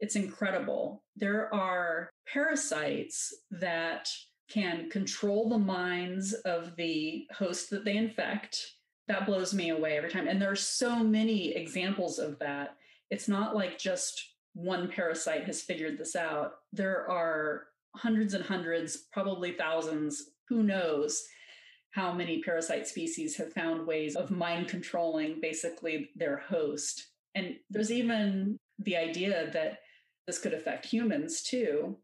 it's incredible. There are parasites that can control the minds of the host that they infect. That blows me away every time. And there are so many examples of that. It's not like just one parasite has figured this out. There are hundreds and hundreds, probably thousands, who knows how many parasite species have found ways of mind controlling basically their host. And there's even the idea that this could affect humans too.